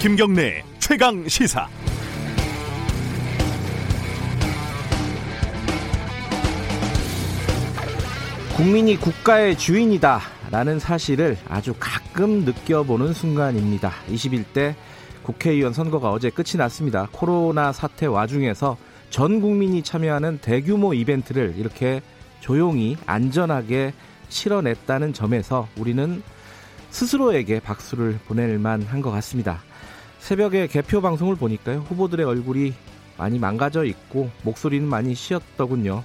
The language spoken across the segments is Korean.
김경래 최강 시사. 국민이 국가의 주인이다 라는 사실을 아주 가끔 느껴보는 순간입니다. 21대 국회의원 선거가 어제 끝이 났습니다. 코로나 사태 와중에서 전 국민이 참여하는 대규모 이벤트를 이렇게 조용히 안전하게 치러냈다는 점에서 우리는 스스로에게 박수를 보낼 만한 것 같습니다. 새벽에 개표 방송을 보니까요. 후보들의 얼굴이 많이 망가져 있고 목소리는 많이 쉬었더군요.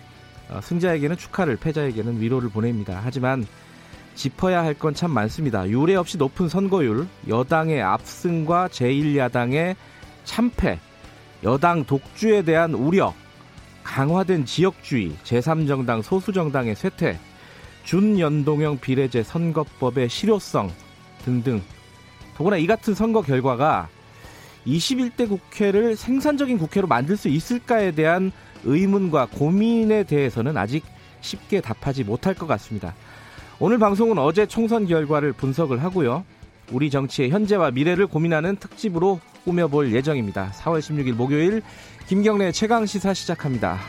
어, 승자에게는 축하를, 패자에게는 위로를 보냅니다. 하지만 짚어야 할 건 참 많습니다. 유례 없이 높은 선거율, 여당의 압승과 제1야당의 참패, 여당 독주에 대한 우려, 강화된 지역주의, 제3정당 소수정당의 쇠퇴, 준연동형 비례제 선거법의 실효성 등등. 더구나 이 같은 선거 결과가 21대 국회를 생산적인 국회로 만들 수 있을까에 대한 의문과 고민에 대해서는 아직 쉽게 답하지 못할 것 같습니다. 오늘 방송은 어제 총선 결과를 분석을 하고요. 우리 정치의 현재와 미래를 고민하는 특집으로 꾸며볼 예정입니다. 4월 16일 목요일 김경래 최강 시사 시작합니다.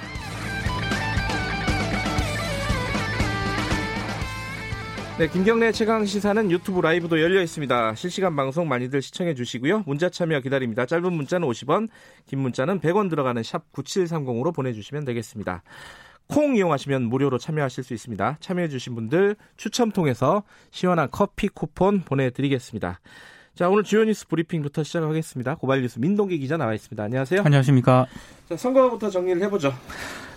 네, 김경래 최강 시사는 유튜브 라이브도 열려 있습니다. 실시간 방송 많이들 시청해 주시고요. 문자 참여 기다립니다. 짧은 문자는 50원, 긴 문자는 100원 들어가는 샵 9730으로 보내주시면 되겠습니다. 콩 이용하시면 무료로 참여하실 수 있습니다. 참여해 주신 분들 추첨 통해서 시원한 커피 쿠폰 보내드리겠습니다. 자, 오늘 주요 뉴스 브리핑부터 시작하겠습니다. 고발 뉴스 민동기 기자 나와 있습니다. 안녕하세요. 안녕하십니까. 자, 선거부터 정리를 해보죠.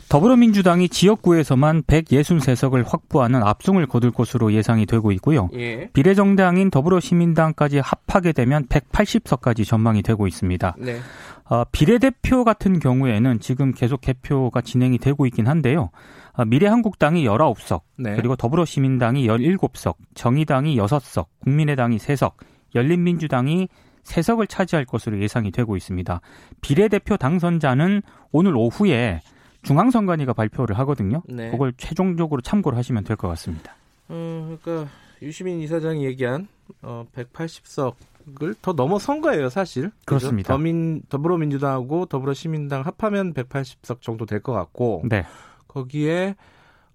더불어민주당이 지역구에서만 163석을 확보하는 압승을 거둘 것으로 예상이 되고 있고요. 예. 비례정당인 더불어시민당까지 합하게 되면 180석까지 전망이 되고 있습니다. 네. 어, 비례대표 같은 경우에는 지금 계속 개표가 진행이 되고 있긴 한데요. 어, 미래한국당이 19석, 네. 그리고 더불어시민당이 17석, 정의당이 6석, 국민의당이 3석, 열린민주당이 3석을 차지할 것으로 예상이 되고 있습니다. 비례대표 당선자는 오늘 오후에 중앙선관위가 발표를 하거든요. 네. 그걸 최종적으로 참고를 하시면 될 것 같습니다. 음, 그러니까 유시민 이사장이 얘기한 어, 180석을 더 넘어선 거예요, 사실. 그렇습니다. 더민 더불어민주당하고 더불어시민당 합하면 180석 정도 될 것 같고 네. 거기에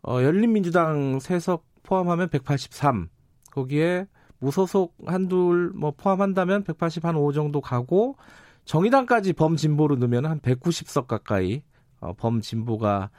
어, 열린민주당 3석 포함하면 183. 거기에 무소속 한둘 뭐 포함한다면 185 정도 가고 정의당까지 범진보로 넣으면 한 190석 가까이 어, 범진보가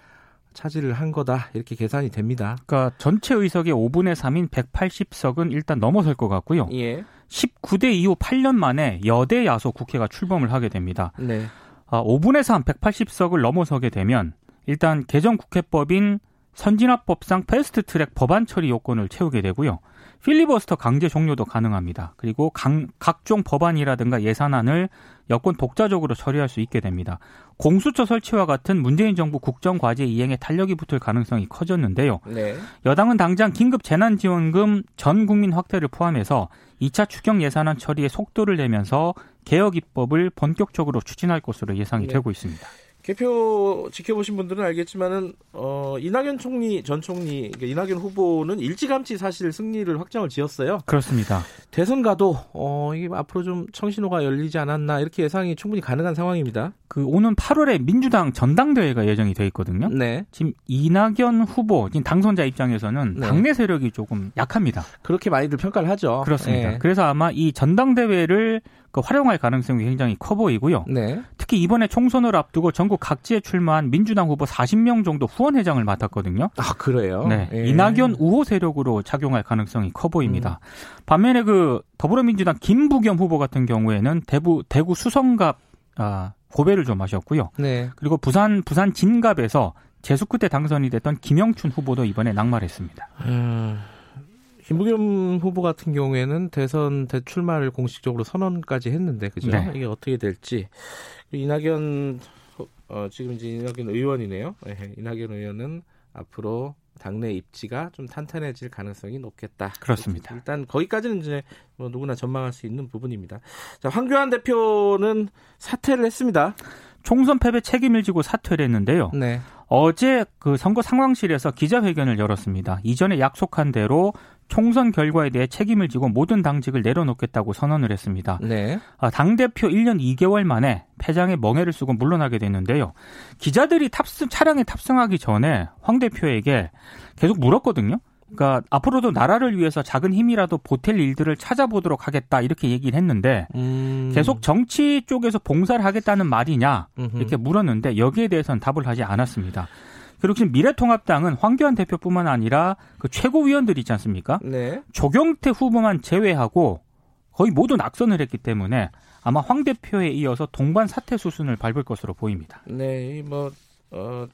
차지를 한 거다 이렇게 계산이 됩니다. 그러니까 전체 의석의 5분의 3인 180석은 일단 넘어설 것 같고요. 예. 19대 이후 8년 만에 여대 야소 국회가 출범을 하게 됩니다. 네. 아, 5분의 3 180석을 넘어서게 되면 일단 개정 국회법인 선진화법상 패스트 트랙 법안 처리 요건을 채우게 되고요. 필리버스터 강제 종료도 가능합니다. 그리고 강, 각종 법안이라든가 예산안을 여권 독자적으로 처리할 수 있게 됩니다. 공수처 설치와 같은 문재인 정부 국정 과제 이행에 탄력이 붙을 가능성이 커졌는데요. 네. 여당은 당장 긴급 재난지원금 전 국민 확대를 포함해서 2차 추경 예산안 처리에 속도를 내면서 개혁 입법을 본격적으로 추진할 것으로 예상이 네. 되고 있습니다. 개표 지켜보신 분들은 알겠지만은 어, 이낙연 총리 전 총리 그러니까 이낙연 후보는 일찌감치 사실 승리를 확정을 지었어요. 그렇습니다. 대선 가도 어, 이게 앞으로 좀 청신호가 열리지 않았나 이렇게 예상이 충분히 가능한 상황입니다. 그 오는 8월에 민주당 전당대회가 예정이 돼 있거든요. 네. 지금 이낙연 후보 지금 당선자 입장에서는 네. 당내 세력이 조금 약합니다. 그렇게 많이들 평가를 하죠. 그렇습니다. 네. 그래서 아마 이 전당대회를 그 활용할 가능성이 굉장히 커 보이고요. 네. 특히 이번에 총선을 앞두고 전국 각지에 출마한 민주당 후보 40명 정도 후원회장을 맡았거든요. 아 그래요. 네. 예. 이낙연 우호 세력으로 작용할 가능성이 커 음. 보입니다. 반면에 그 더불어민주당 김부겸 후보 같은 경우에는 대구 대구 수성갑 아, 고배를 좀 하셨고요. 네. 그리고 부산 부산 진갑에서 재수 끝에 당선이 됐던 김영춘 후보도 이번에 낙마했습니다. 음, 김부겸 후보 같은 경우에는 대선 대출마를 공식적으로 선언까지 했는데 그죠? 네. 이게 어떻게 될지 이낙연 어, 지금 이제 이낙연 의원이네요. 예, 이낙연 의원은 앞으로 당내 입지가 좀 탄탄해질 가능성이 높겠다. 그렇습니다. 일단 거기까지는 이제 뭐 누구나 전망할 수 있는 부분입니다. 자, 황교안 대표는 사퇴를 했습니다. 총선 패배 책임을 지고 사퇴를 했는데요. 네. 어제 그 선거 상황실에서 기자회견을 열었습니다. 이전에 약속한 대로 총선 결과에 대해 책임을 지고 모든 당직을 내려놓겠다고 선언을 했습니다. 네. 아, 당대표 1년 2개월 만에 패장에 멍해를 쓰고 물러나게 됐는데요. 기자들이 탑승, 차량에 탑승하기 전에 황 대표에게 계속 물었거든요. 그러니까 앞으로도 나라를 위해서 작은 힘이라도 보탤 일들을 찾아보도록 하겠다 이렇게 얘기를 했는데 음. 계속 정치 쪽에서 봉사를 하겠다는 말이냐. 이렇게 물었는데 여기에 대해서는 답을 하지 않았습니다. 그리고 지금 미래통합당은 황교안 대표뿐만 아니라 그 최고위원들 있지 않습니까? 네. 조경태 후보만 제외하고 거의 모두 낙선을 했기 때문에 아마 황 대표에 이어서 동반 사퇴 수순을 밟을 것으로 보입니다. 네, 뭐 어,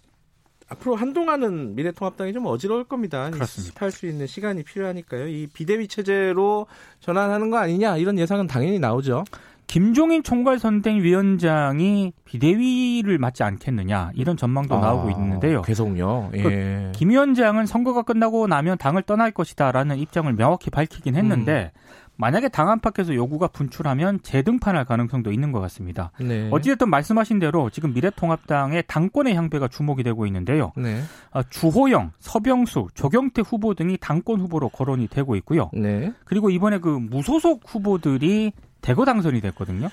앞으로 한동안은 미래통합당이 좀 어지러울 겁니다. 수습할 수 있는 시간이 필요하니까요. 이 비대위 체제로 전환하는 거 아니냐 이런 예상은 당연히 나오죠. 김종인 총괄선대위원장이 비대위를 맡지 않겠느냐 이런 전망도 나오고 있는데요. 아, 계속요. 예. 김 위원장은 선거가 끝나고 나면 당을 떠날 것이다라는 입장을 명확히 밝히긴 했는데 음. 만약에 당 안팎에서 요구가 분출하면 재등판할 가능성도 있는 것 같습니다. 네. 어찌됐든 말씀하신 대로 지금 미래통합당의 당권의 향배가 주목이 되고 있는데요. 네. 아, 주호영, 서병수, 조경태 후보 등이 당권 후보로 거론이 되고 있고요. 네. 그리고 이번에 그 무소속 후보들이 대거 당선이 됐거든요.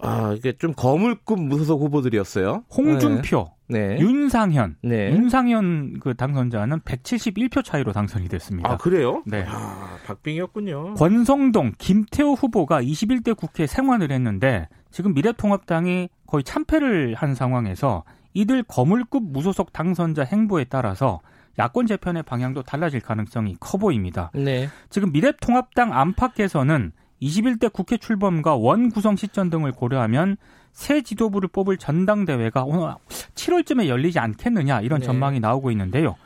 아 이게 좀 거물급 무소속 후보들이었어요. 홍준표, 네. 윤상현, 네. 윤상현 그 당선자는 171표 차이로 당선이 됐습니다. 아 그래요? 네. 아 박빙이었군요. 권성동, 김태호 후보가 21대 국회에 생환을 했는데 지금 미래통합당이 거의 참패를 한 상황에서 이들 거물급 무소속 당선자 행보에 따라서 야권 재편의 방향도 달라질 가능성이 커 보입니다. 네. 지금 미래통합당 안팎에서는 21대 국회 출범과 원 구성 시점 등을 고려하면 새 지도부를 뽑을 전당대회가 오늘 7월쯤에 열리지 않겠느냐 이런 네. 전망이 나오고 있는데요.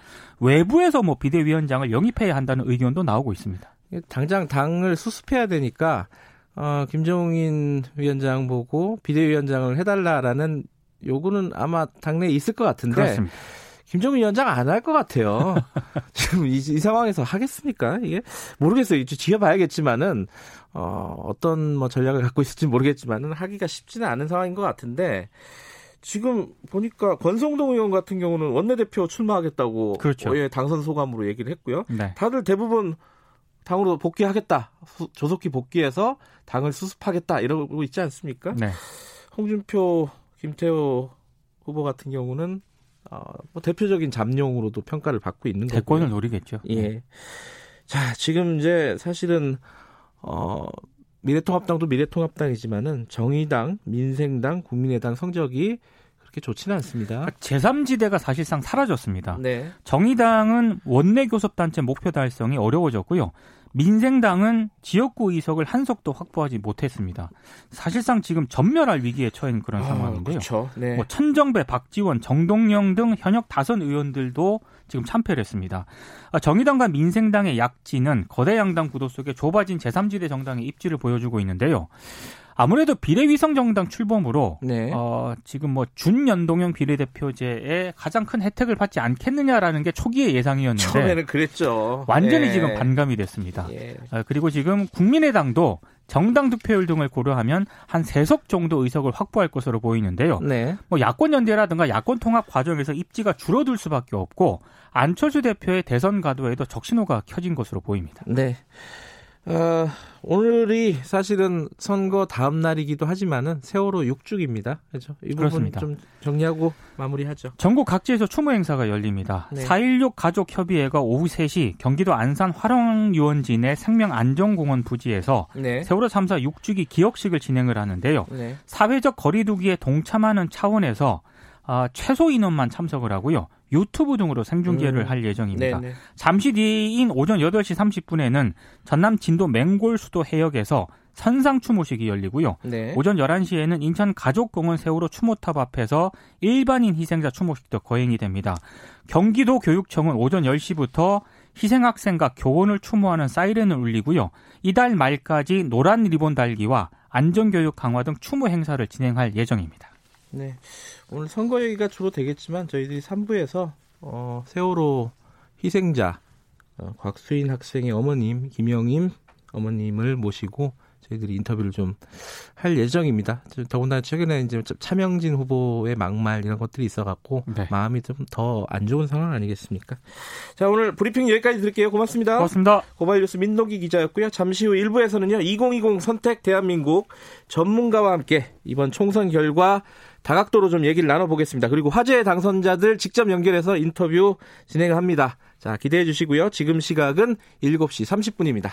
외부에서 뭐 비대위원장을 영입해야 한다는 의견도 나오고 있습니다. 당장 당을 수습해야 되니까 어, 김종인 위원장 보고 비대위원장을 해달라라는 요구는 아마 당내에 있을 것 같은데 그렇습니다. 김종인 위원장 안 할 것 같아요. 지금 이, 이 상황에서 하겠습니까? 이게 모르겠어요. 이제 지어봐야겠지만은 어, 어떤 뭐 전략을 갖고 있을지 모르겠지만은 하기가 쉽지는 않은 상황인 것 같은데 지금 보니까 권성동 의원 같은 경우는 원내대표 출마하겠다고 그렇죠. 예, 당선 소감으로 얘기를 했고요. 네. 다들 대부분 당으로 복귀하겠다. 수- 조속히 복귀해서 당을 수습하겠다 이러고 있지 않습니까? 네. 홍준표, 김태호 후보 같은 경우는 어, 뭐 대표적인 잠룡으로도 평가를 받고 있는 거고요. 대권을 노리겠죠. 예. 자, 지금 이제 사실은 어 미래통합당도 미래통합당이지만은 정의당, 민생당, 국민의당 성적이 그렇게 좋지는 않습니다. 제3지대가 사실상 사라졌습니다. 네. 정의당은 원내 교섭단체 목표 달성이 어려워졌고요. 민생당은 지역구 의석을 한 석도 확보하지 못했습니다. 사실상 지금 전멸할 위기에 처한 그런 상황인데요. 그렇죠. 네. 뭐 천정배, 박지원, 정동영 등 현역 다선 의원들도 지금 참패를 했습니다. 아, 정의당과 민생당의 약진은 거대 양당 구도 속에 좁아진 제3지대 정당의 입지를 보여주고 있는데요. 아무래도 비례위성 정당 출범으로 네. 어, 지금 뭐 준연동형 비례대표제에 가장 큰 혜택을 받지 않겠느냐라는 게 초기의 예상이었는데 처음에는 그랬죠. 완전히 네. 지금 반감이 됐습니다. 예. 어, 그리고 지금 국민의당도 정당 득표율 등을 고려하면 한 세 석 정도 의석을 확보할 것으로 보이는데요. 네. 뭐 야권 연대라든가 야권 통합 과정에서 입지가 줄어들 수밖에 없고 안철수 대표의 대선 가도에도 적신호가 켜진 것으로 보입니다. 네. 어, 오늘이 사실은 선거 다음 날이기도 하지만은 세월호 6주기입니다. 그렇죠? 이 부분 그렇습니다. 좀 정리하고 마무리하죠. 전국 각지에서 추모 행사가 열립니다. 네. 4.16 가족 협의회가 오후 3시 경기도 안산 화령유원진의 생명 안전공원 부지에서 네. 세월호 참사 6주기 기억식을 진행을 하는데요. 네. 사회적 거리두기에 동참하는 차원에서 아, 최소 인원만 참석을 하고요. 유튜브 등으로 생중계를 음. 할 예정입니다. 네. 네. 잠시 뒤인 오전 8시 30분에는 전남 진도 맹골 수도 해역에서 선상 추모식이 열리고요. 네. 오전 11시에는 인천 가족공원 세월호 추모탑 앞에서 일반인 희생자 추모식도 거행이 됩니다. 경기도 교육청은 오전 10시부터 희생학생과 교원을 추모하는 사이렌을 울리고요. 이달 말까지 노란 리본 달기와 안전교육 강화 등 추모 행사를 진행할 예정입니다. 네. 오늘 선거 얘기가 주로 되겠지만 저희들이 3부에서 어, 세월호 희생자 어, 곽수인 학생의 어머님 김영임 어머님을 모시고 저희들이 인터뷰를 좀 할 예정입니다. 더군다나 최근에 이제 차명진 후보의 막말 이런 것들이 있어갖고 네. 마음이 좀 더 안 좋은 상황 아니겠습니까? 자 오늘 브리핑 여기까지 드릴게요. 고맙습니다. 고맙습니다. 고발뉴스 민노기 기자였고요. 잠시 후 1부에서는요 2020 선택 대한민국 전문가와 함께 이번 총선 결과 다각도로 좀 얘기를 나눠보겠습니다. 그리고 화제 당선자들 직접 연결해서 인터뷰 진행을 합니다. 자, 기대해 주시고요. 지금 시각은 7시 30분입니다.